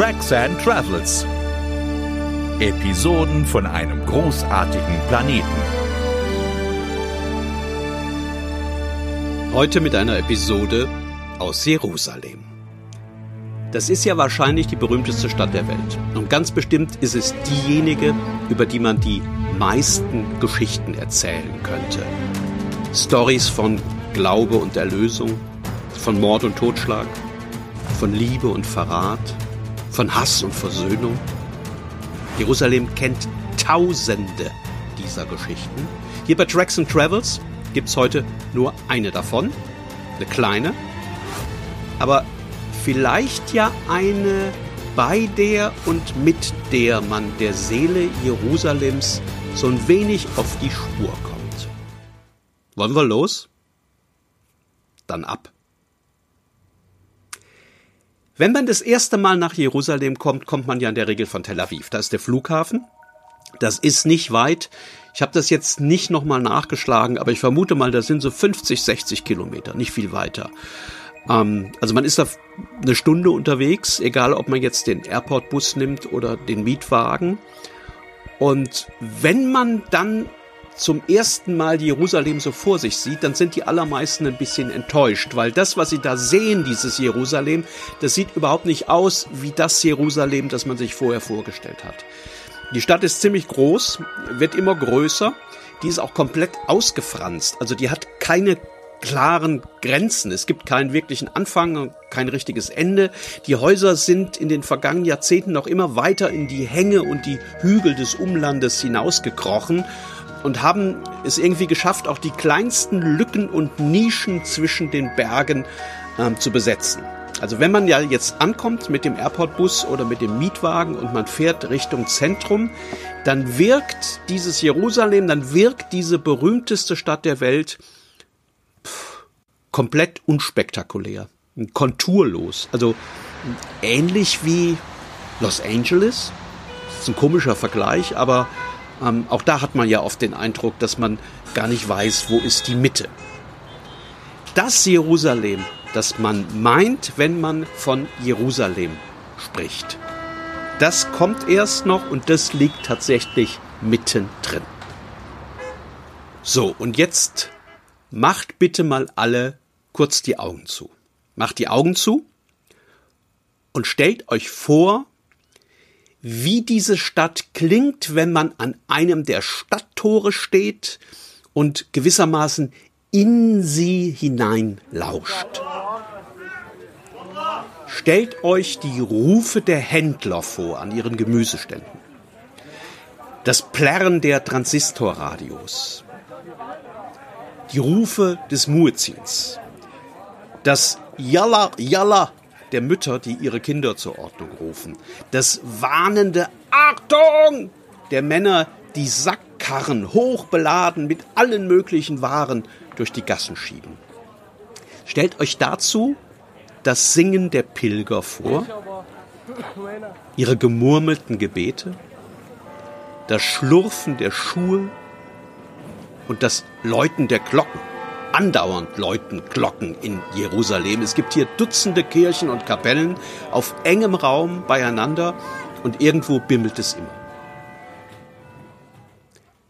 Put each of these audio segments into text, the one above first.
Tracks and Travels. Episoden von einem großartigen Planeten. Heute mit einer Episode aus Jerusalem. Das ist ja wahrscheinlich die berühmteste Stadt der Welt. Und ganz bestimmt ist es diejenige, über die man die meisten Geschichten erzählen könnte. Stories von Glaube und Erlösung, von Mord und Totschlag, von Liebe und Verrat, von Hass und Versöhnung. Jerusalem kennt Tausende dieser Geschichten. Hier bei Tracks and Travels gibt's heute nur eine davon, eine kleine, aber vielleicht ja eine, bei der und mit der man der Seele Jerusalems so ein wenig auf die Spur kommt. Wollen wir los? Dann ab. Wenn man das erste Mal nach Jerusalem kommt, kommt man ja in der Regel von Tel Aviv. Da ist der Flughafen. Das ist nicht weit. Ich habe das jetzt nicht nochmal nachgeschlagen, aber ich vermute mal, das sind so 50, 60 Kilometer, nicht viel weiter. Ähm, also man ist da eine Stunde unterwegs, egal ob man jetzt den Airport-Bus nimmt oder den Mietwagen. Und wenn man dann zum ersten Mal Jerusalem so vor sich sieht, dann sind die allermeisten ein bisschen enttäuscht, weil das, was sie da sehen, dieses Jerusalem, das sieht überhaupt nicht aus wie das Jerusalem, das man sich vorher vorgestellt hat. Die Stadt ist ziemlich groß, wird immer größer, die ist auch komplett ausgefranst, also die hat keine klaren Grenzen. Es gibt keinen wirklichen Anfang und kein richtiges Ende. Die Häuser sind in den vergangenen Jahrzehnten noch immer weiter in die Hänge und die Hügel des Umlandes hinausgekrochen und haben es irgendwie geschafft, auch die kleinsten Lücken und Nischen zwischen den Bergen ähm, zu besetzen. Also wenn man ja jetzt ankommt mit dem Airportbus oder mit dem Mietwagen und man fährt Richtung Zentrum, dann wirkt dieses Jerusalem, dann wirkt diese berühmteste Stadt der Welt pff, komplett unspektakulär, konturlos. Also ähnlich wie Los Angeles. Das ist ein komischer Vergleich, aber ähm, auch da hat man ja oft den Eindruck, dass man gar nicht weiß, wo ist die Mitte. Das Jerusalem, das man meint, wenn man von Jerusalem spricht, das kommt erst noch und das liegt tatsächlich mittendrin. So, und jetzt macht bitte mal alle kurz die Augen zu. Macht die Augen zu und stellt euch vor, wie diese Stadt klingt, wenn man an einem der Stadttore steht und gewissermaßen in sie hinein lauscht. Stellt euch die Rufe der Händler vor an ihren Gemüseständen. Das Plärren der Transistorradios. Die Rufe des Muezzins. Das Yalla Yalla der Mütter, die ihre Kinder zur Ordnung rufen. Das warnende Achtung der Männer, die Sackkarren hochbeladen mit allen möglichen Waren durch die Gassen schieben. Stellt euch dazu das Singen der Pilger vor, ihre gemurmelten Gebete, das Schlurfen der Schuhe und das Läuten der Glocken andauernd läuten Glocken in Jerusalem. Es gibt hier Dutzende Kirchen und Kapellen auf engem Raum beieinander und irgendwo bimmelt es immer.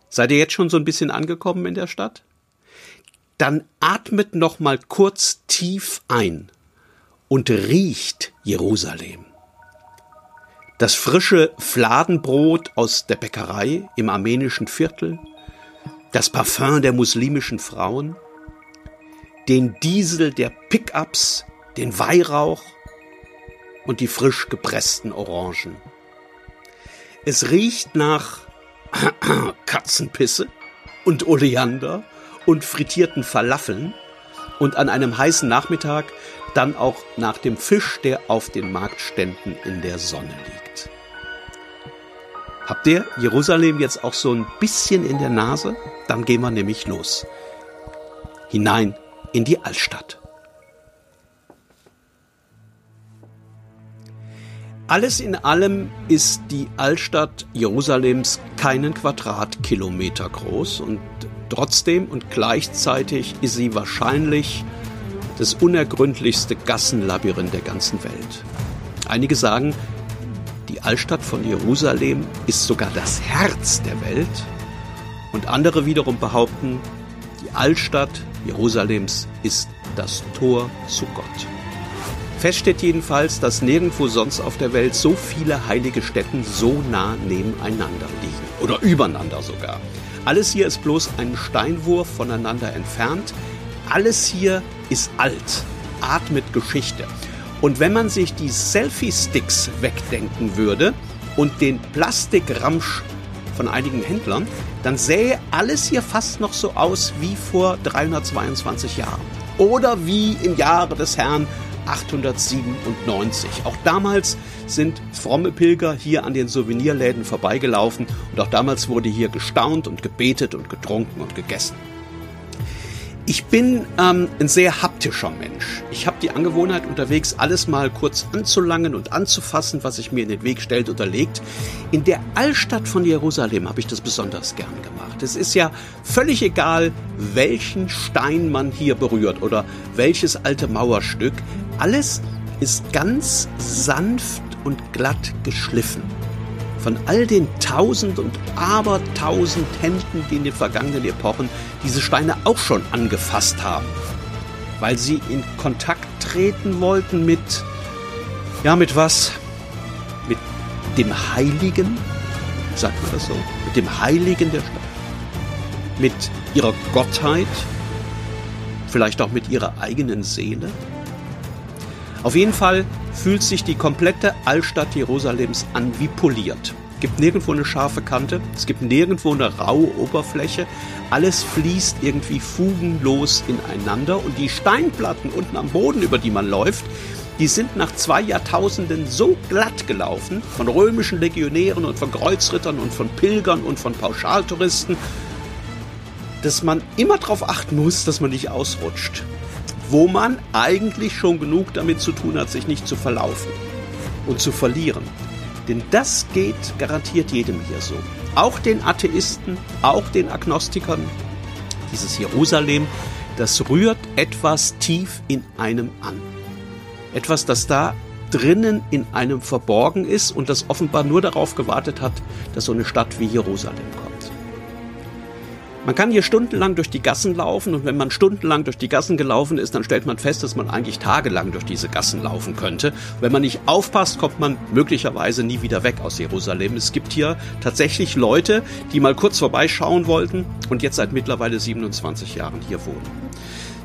Seid ihr jetzt schon so ein bisschen angekommen in der Stadt? Dann atmet noch mal kurz tief ein und riecht Jerusalem. Das frische Fladenbrot aus der Bäckerei im armenischen Viertel, das Parfum der muslimischen Frauen, den Diesel der Pickups, den Weihrauch und die frisch gepressten Orangen. Es riecht nach Katzenpisse und Oleander und frittierten Falafeln und an einem heißen Nachmittag dann auch nach dem Fisch, der auf den Marktständen in der Sonne liegt. Habt ihr Jerusalem jetzt auch so ein bisschen in der Nase? Dann gehen wir nämlich los. Hinein in die Altstadt. Alles in allem ist die Altstadt Jerusalems keinen Quadratkilometer groß und trotzdem und gleichzeitig ist sie wahrscheinlich das unergründlichste Gassenlabyrinth der ganzen Welt. Einige sagen, die Altstadt von Jerusalem ist sogar das Herz der Welt. Und andere wiederum behaupten, die Altstadt Jerusalems ist das Tor zu Gott. Fest steht jedenfalls, dass nirgendwo sonst auf der Welt so viele heilige Stätten so nah nebeneinander liegen. Oder übereinander sogar. Alles hier ist bloß ein Steinwurf voneinander entfernt. Alles hier ist alt, atmet Geschichte. Und wenn man sich die Selfie-Sticks wegdenken würde und den Plastikramsch von einigen Händlern, dann sähe alles hier fast noch so aus wie vor 322 Jahren. Oder wie im Jahre des Herrn 897. Auch damals sind fromme Pilger hier an den Souvenirläden vorbeigelaufen und auch damals wurde hier gestaunt und gebetet und getrunken und gegessen. Ich bin ähm, ein sehr haptischer Mensch. Ich habe die Angewohnheit, unterwegs alles mal kurz anzulangen und anzufassen, was sich mir in den Weg stellt oder legt. In der Altstadt von Jerusalem habe ich das besonders gern gemacht. Es ist ja völlig egal, welchen Stein man hier berührt oder welches alte Mauerstück. Alles ist ganz sanft und glatt geschliffen von all den tausend und abertausend Händen, die in den vergangenen Epochen diese Steine auch schon angefasst haben, weil sie in Kontakt treten wollten mit, ja, mit was? Mit dem Heiligen, sagt man das so, mit dem Heiligen der Stadt, mit ihrer Gottheit, vielleicht auch mit ihrer eigenen Seele. Auf jeden Fall fühlt sich die komplette Altstadt Jerusalems an wie poliert. Es gibt nirgendwo eine scharfe Kante, es gibt nirgendwo eine raue Oberfläche. Alles fließt irgendwie fugenlos ineinander und die Steinplatten unten am Boden, über die man läuft, die sind nach zwei Jahrtausenden so glatt gelaufen, von römischen Legionären und von Kreuzrittern und von Pilgern und von Pauschaltouristen, dass man immer darauf achten muss, dass man nicht ausrutscht wo man eigentlich schon genug damit zu tun hat, sich nicht zu verlaufen und zu verlieren. Denn das geht garantiert jedem hier so. Auch den Atheisten, auch den Agnostikern. Dieses Jerusalem, das rührt etwas tief in einem an. Etwas, das da drinnen in einem verborgen ist und das offenbar nur darauf gewartet hat, dass so eine Stadt wie Jerusalem kommt. Man kann hier stundenlang durch die Gassen laufen und wenn man stundenlang durch die Gassen gelaufen ist, dann stellt man fest, dass man eigentlich tagelang durch diese Gassen laufen könnte. Wenn man nicht aufpasst, kommt man möglicherweise nie wieder weg aus Jerusalem. Es gibt hier tatsächlich Leute, die mal kurz vorbeischauen wollten und jetzt seit mittlerweile 27 Jahren hier wohnen.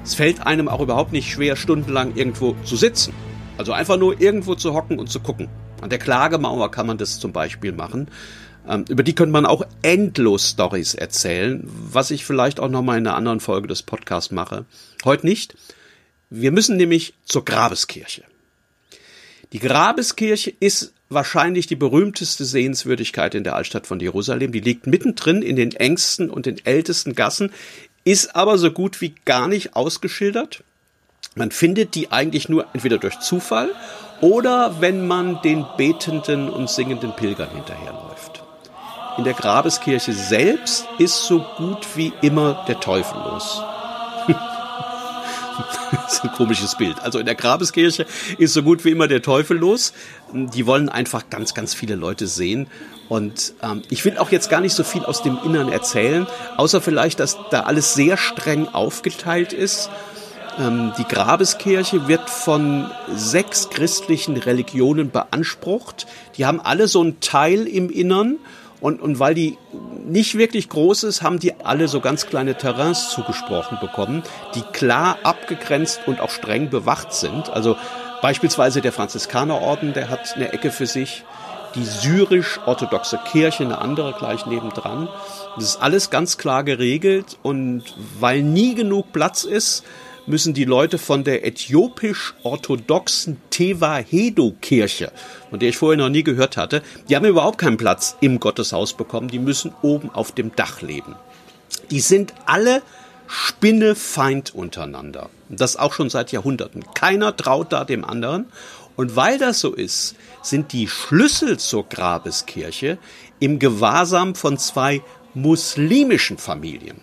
Es fällt einem auch überhaupt nicht schwer, stundenlang irgendwo zu sitzen. Also einfach nur irgendwo zu hocken und zu gucken. An der Klagemauer kann man das zum Beispiel machen. Ähm, über die könnte man auch endlos Stories erzählen, was ich vielleicht auch nochmal in einer anderen Folge des Podcasts mache. Heute nicht. Wir müssen nämlich zur Grabeskirche. Die Grabeskirche ist wahrscheinlich die berühmteste Sehenswürdigkeit in der Altstadt von Jerusalem. Die liegt mittendrin in den engsten und den ältesten Gassen, ist aber so gut wie gar nicht ausgeschildert. Man findet die eigentlich nur entweder durch Zufall oder wenn man den betenden und singenden Pilgern hinterherläuft. In der Grabeskirche selbst ist so gut wie immer der Teufel los. das ist ein komisches Bild. Also in der Grabeskirche ist so gut wie immer der Teufel los. Die wollen einfach ganz, ganz viele Leute sehen. Und ähm, ich will auch jetzt gar nicht so viel aus dem Innern erzählen, außer vielleicht, dass da alles sehr streng aufgeteilt ist. Ähm, die Grabeskirche wird von sechs christlichen Religionen beansprucht. Die haben alle so einen Teil im Innern und, und weil die nicht wirklich groß ist, haben die alle so ganz kleine Terrains zugesprochen bekommen, die klar abgegrenzt und auch streng bewacht sind. Also beispielsweise der Franziskanerorden, der hat eine Ecke für sich, die syrisch-orthodoxe Kirche eine andere gleich nebendran. Das ist alles ganz klar geregelt und weil nie genug Platz ist, müssen die Leute von der äthiopisch-orthodoxen Tewahedo-Kirche, von der ich vorher noch nie gehört hatte, die haben überhaupt keinen Platz im Gotteshaus bekommen, die müssen oben auf dem Dach leben. Die sind alle Spinnefeind untereinander. Das auch schon seit Jahrhunderten. Keiner traut da dem anderen. Und weil das so ist, sind die Schlüssel zur Grabeskirche im Gewahrsam von zwei muslimischen Familien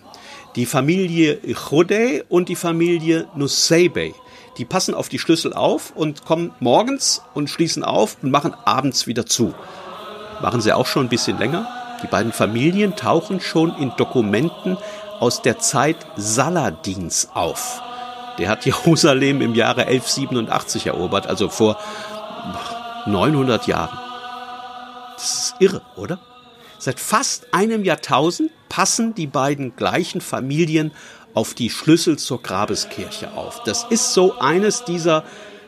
die Familie Chodeh und die Familie Nusseibeh. Die passen auf die Schlüssel auf und kommen morgens und schließen auf und machen abends wieder zu. Machen sie auch schon ein bisschen länger. Die beiden Familien tauchen schon in Dokumenten aus der Zeit Saladins auf. Der hat Jerusalem im Jahre 1187 erobert, also vor 900 Jahren. Das ist irre, oder? Seit fast einem Jahrtausend passen die beiden gleichen Familien auf die Schlüssel zur Grabeskirche auf. Das ist so eines dieser,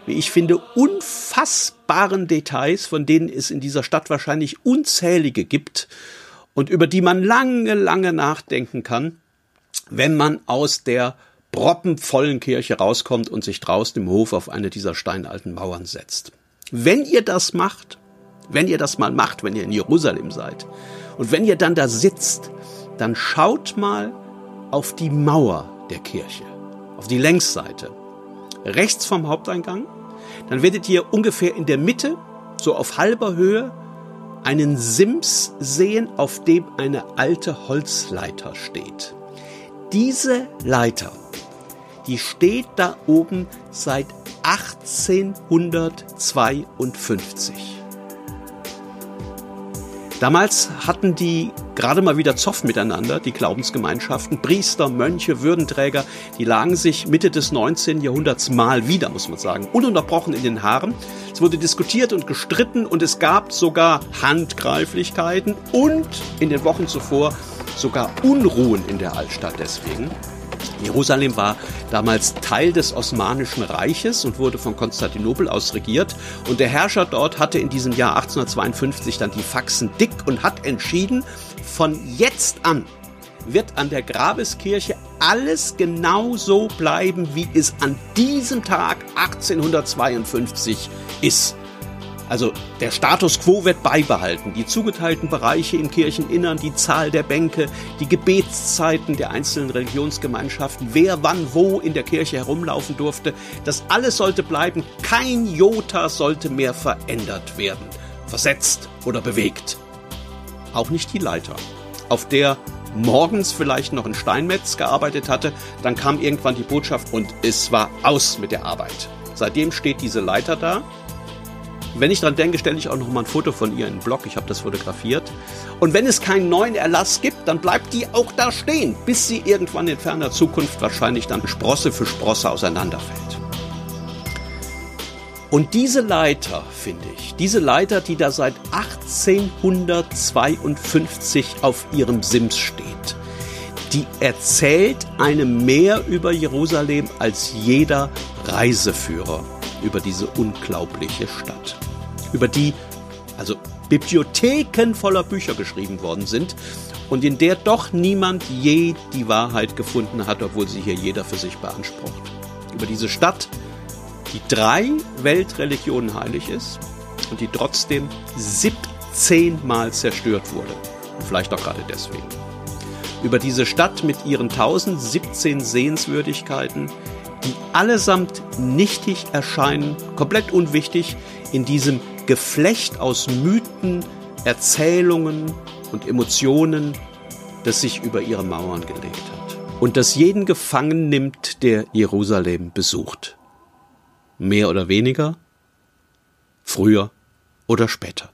wie ich finde, unfassbaren Details, von denen es in dieser Stadt wahrscheinlich unzählige gibt und über die man lange, lange nachdenken kann, wenn man aus der proppenvollen Kirche rauskommt und sich draußen im Hof auf eine dieser steinalten Mauern setzt. Wenn ihr das macht, wenn ihr das mal macht, wenn ihr in Jerusalem seid, und wenn ihr dann da sitzt, dann schaut mal auf die Mauer der Kirche, auf die Längsseite, rechts vom Haupteingang, dann werdet ihr ungefähr in der Mitte, so auf halber Höhe, einen Sims sehen, auf dem eine alte Holzleiter steht. Diese Leiter, die steht da oben seit 1852. Damals hatten die gerade mal wieder Zoff miteinander, die Glaubensgemeinschaften, Priester, Mönche, Würdenträger, die lagen sich Mitte des 19. Jahrhunderts mal wieder, muss man sagen, ununterbrochen in den Haaren. Es wurde diskutiert und gestritten und es gab sogar Handgreiflichkeiten und in den Wochen zuvor sogar Unruhen in der Altstadt deswegen. Jerusalem war damals Teil des Osmanischen Reiches und wurde von Konstantinopel aus regiert. Und der Herrscher dort hatte in diesem Jahr 1852 dann die Faxen dick und hat entschieden, von jetzt an wird an der Grabeskirche alles genau so bleiben, wie es an diesem Tag 1852 ist. Also der Status quo wird beibehalten. Die zugeteilten Bereiche im Kircheninnern, die Zahl der Bänke, die Gebetszeiten der einzelnen Religionsgemeinschaften, wer wann wo in der Kirche herumlaufen durfte, das alles sollte bleiben. Kein Jota sollte mehr verändert werden, versetzt oder bewegt. Auch nicht die Leiter, auf der morgens vielleicht noch ein Steinmetz gearbeitet hatte, dann kam irgendwann die Botschaft und es war aus mit der Arbeit. Seitdem steht diese Leiter da wenn ich dran denke, stelle ich auch noch mal ein Foto von ihr in den Blog. Ich habe das fotografiert. Und wenn es keinen neuen Erlass gibt, dann bleibt die auch da stehen, bis sie irgendwann in ferner Zukunft wahrscheinlich dann Sprosse für Sprosse auseinanderfällt. Und diese Leiter, finde ich, diese Leiter, die da seit 1852 auf ihrem Sims steht, die erzählt einem mehr über Jerusalem als jeder Reiseführer über diese unglaubliche Stadt über die also Bibliotheken voller Bücher geschrieben worden sind und in der doch niemand je die Wahrheit gefunden hat, obwohl sie hier jeder für sich beansprucht. Über diese Stadt, die drei Weltreligionen heilig ist und die trotzdem 17 Mal zerstört wurde. Vielleicht auch gerade deswegen. Über diese Stadt mit ihren 1017 Sehenswürdigkeiten, die allesamt nichtig erscheinen, komplett unwichtig in diesem Geflecht aus Mythen, Erzählungen und Emotionen, das sich über ihre Mauern gelegt hat und das jeden gefangen nimmt, der Jerusalem besucht. Mehr oder weniger, früher oder später.